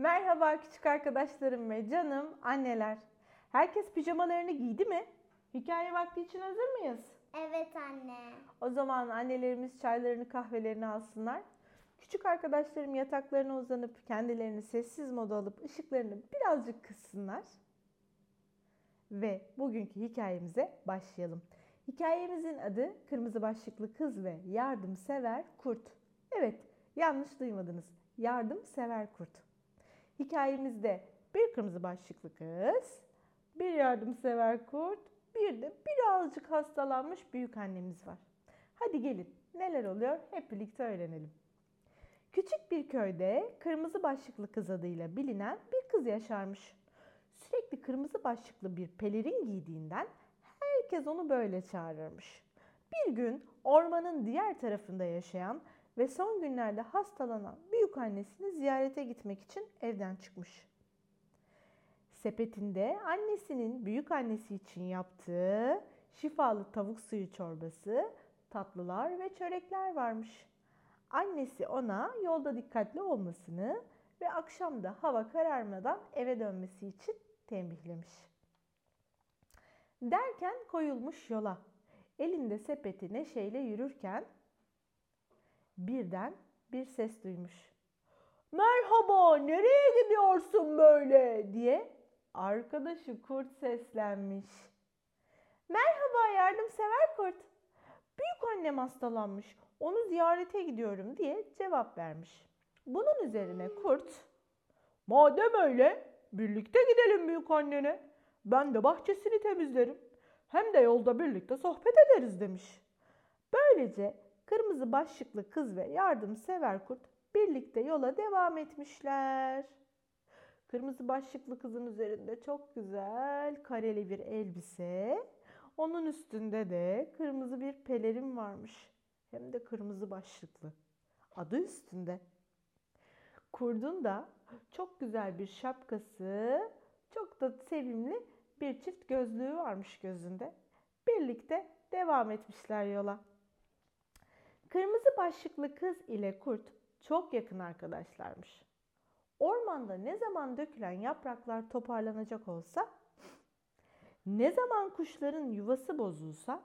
Merhaba küçük arkadaşlarım ve canım anneler. Herkes pijamalarını giydi mi? Hikaye vakti için hazır mıyız? Evet anne. O zaman annelerimiz çaylarını kahvelerini alsınlar. Küçük arkadaşlarım yataklarına uzanıp kendilerini sessiz moda alıp ışıklarını birazcık kıssınlar. Ve bugünkü hikayemize başlayalım. Hikayemizin adı Kırmızı Başlıklı Kız ve Yardımsever Kurt. Evet, yanlış duymadınız. Yardımsever Kurt. Hikayemizde bir kırmızı başlıklı kız, bir yardımsever kurt, bir de birazcık hastalanmış büyük annemiz var. Hadi gelin neler oluyor hep birlikte öğrenelim. Küçük bir köyde kırmızı başlıklı kız adıyla bilinen bir kız yaşarmış. Sürekli kırmızı başlıklı bir pelerin giydiğinden herkes onu böyle çağırırmış. Bir gün ormanın diğer tarafında yaşayan ve son günlerde hastalanan büyük annesini ziyarete gitmek için evden çıkmış. Sepetinde annesinin büyük annesi için yaptığı şifalı tavuk suyu çorbası, tatlılar ve çörekler varmış. Annesi ona yolda dikkatli olmasını ve akşamda hava kararmadan eve dönmesi için tembihlemiş. Derken koyulmuş yola. Elinde sepeti neşeyle yürürken birden bir ses duymuş. Merhaba, nereye gidiyorsun böyle diye arkadaşı kurt seslenmiş. Merhaba yardımsever kurt. Büyük annem hastalanmış. Onu ziyarete gidiyorum diye cevap vermiş. Bunun üzerine kurt, madem öyle birlikte gidelim büyük annene. Ben de bahçesini temizlerim. Hem de yolda birlikte sohbet ederiz demiş. Böylece kırmızı başlıklı kız ve yardımsever kurt birlikte yola devam etmişler. Kırmızı başlıklı kızın üzerinde çok güzel kareli bir elbise, onun üstünde de kırmızı bir pelerin varmış. Hem de kırmızı başlıklı. Adı üstünde. Kurdun da çok güzel bir şapkası, çok da sevimli bir çift gözlüğü varmış gözünde. Birlikte devam etmişler yola. Kırmızı başlıklı kız ile kurt çok yakın arkadaşlarmış. Ormanda ne zaman dökülen yapraklar toparlanacak olsa, ne zaman kuşların yuvası bozulsa,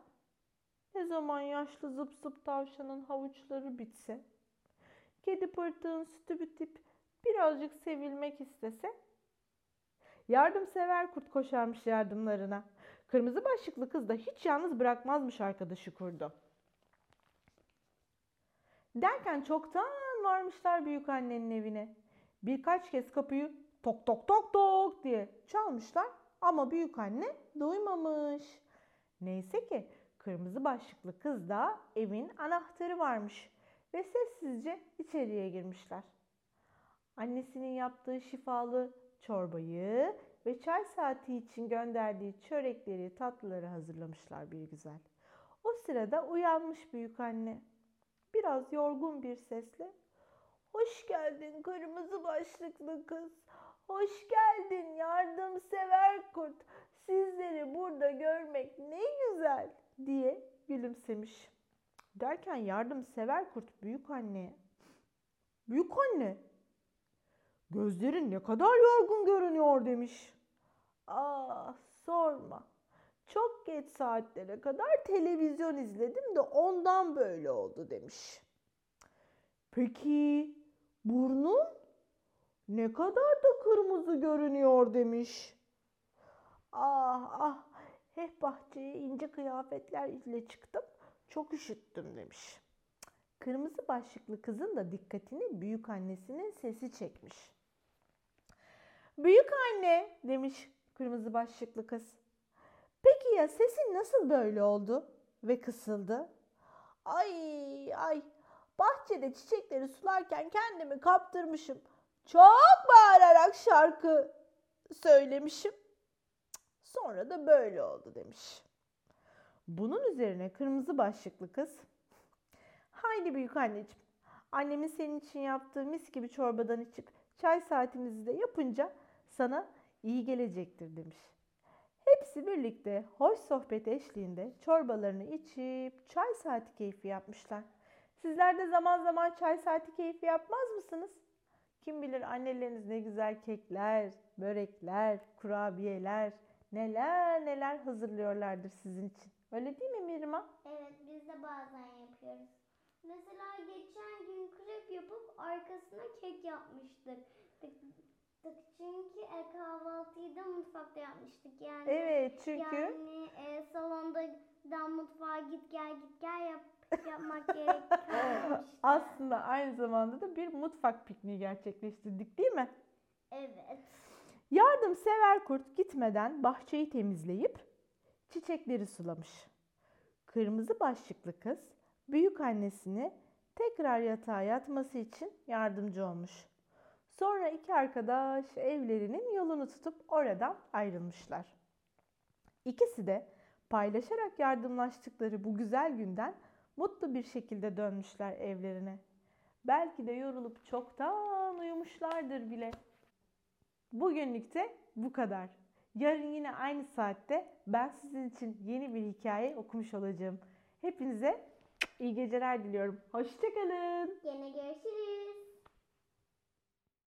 ne zaman yaşlı zıp zıp tavşanın havuçları bitse, kedi pırtığın sütü bitip birazcık sevilmek istese, yardımsever kurt koşarmış yardımlarına. Kırmızı başlıklı kız da hiç yalnız bırakmazmış arkadaşı kurdu. Derken çoktan varmışlar büyük annenin evine. Birkaç kez kapıyı tok tok tok tok diye çalmışlar ama büyük anne duymamış. Neyse ki kırmızı başlıklı kız da evin anahtarı varmış ve sessizce içeriye girmişler. Annesinin yaptığı şifalı çorbayı ve çay saati için gönderdiği çörekleri, tatlıları hazırlamışlar bir güzel. O sırada uyanmış büyük anne. Biraz yorgun bir sesle Hoş geldin kırmızı başlıklı kız. Hoş geldin yardımsever kurt. Sizleri burada görmek ne güzel diye gülümsemiş. Derken yardımsever kurt büyük anneye. Büyük anne, gözlerin ne kadar yorgun görünüyor demiş. Ah sorma. Çok geç saatlere kadar televizyon izledim de ondan böyle oldu demiş. Peki burnun ne kadar da kırmızı görünüyor demiş. Ah ah hep bahçeye ince kıyafetler ile çıktım. Çok üşüttüm demiş. Kırmızı başlıklı kızın da dikkatini büyük annesinin sesi çekmiş. Büyük anne demiş kırmızı başlıklı kız. Ya sesin nasıl böyle oldu ve kısıldı? Ay ay bahçede çiçekleri sularken kendimi kaptırmışım. Çok bağırarak şarkı söylemişim. Sonra da böyle oldu demiş. Bunun üzerine kırmızı başlıklı kız Haydi büyük anneciğim annemin senin için yaptığı mis gibi çorbadan içip çay saatimizi de yapınca sana iyi gelecektir demiş. Hepsi birlikte hoş sohbet eşliğinde çorbalarını içip çay saati keyfi yapmışlar. Sizler de zaman zaman çay saati keyfi yapmaz mısınız? Kim bilir anneleriniz ne güzel kekler, börekler, kurabiyeler, neler neler hazırlıyorlardır sizin için. Öyle değil mi Mirma? Evet biz de bazen yapıyoruz. Mesela geçen gün krep yapıp arkasına kek yapmıştık. Tık- tık- Çünkü e, kahvaltıyı da mutfakta yapmıştık. Yani Evet çünkü yani e, salonda da mutfağa git gel git gel yap, yapmak gerekiyormuş. aslında aynı zamanda da bir mutfak pikniği gerçekleştirdik değil mi? Evet. Yardımsever kurt gitmeden bahçeyi temizleyip çiçekleri sulamış. Kırmızı başlıklı kız büyük annesini tekrar yatağa yatması için yardımcı olmuş. Sonra iki arkadaş evlerinin yolunu tutup oradan ayrılmışlar. İkisi de paylaşarak yardımlaştıkları bu güzel günden mutlu bir şekilde dönmüşler evlerine. Belki de yorulup çoktan uyumuşlardır bile. Bugünlük de bu kadar. Yarın yine aynı saatte ben sizin için yeni bir hikaye okumuş olacağım. Hepinize iyi geceler diliyorum. Hoşçakalın. Gene görüşürüz.